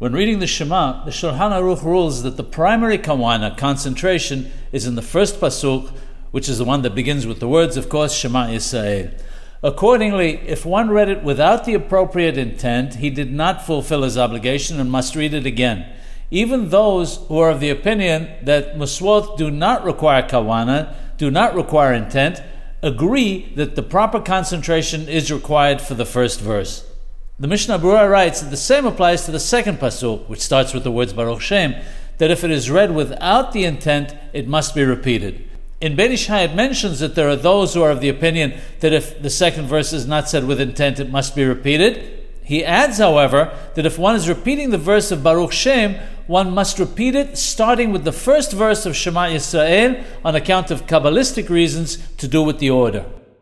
When reading the Shema, the Shulchan Aruch rules that the primary kawana, concentration, is in the first pasuk, which is the one that begins with the words, of course, Shema Yisrael. Accordingly, if one read it without the appropriate intent, he did not fulfill his obligation and must read it again. Even those who are of the opinion that muswot do not require kawana, do not require intent, agree that the proper concentration is required for the first verse. The Mishnah Berurah writes that the same applies to the second pasuk, which starts with the words Baruch Shem, that if it is read without the intent, it must be repeated. In Ben Ish Chai, it mentions that there are those who are of the opinion that if the second verse is not said with intent, it must be repeated. He adds, however, that if one is repeating the verse of Baruch Shem, one must repeat it starting with the first verse of Shema Yisrael on account of Kabbalistic reasons to do with the order.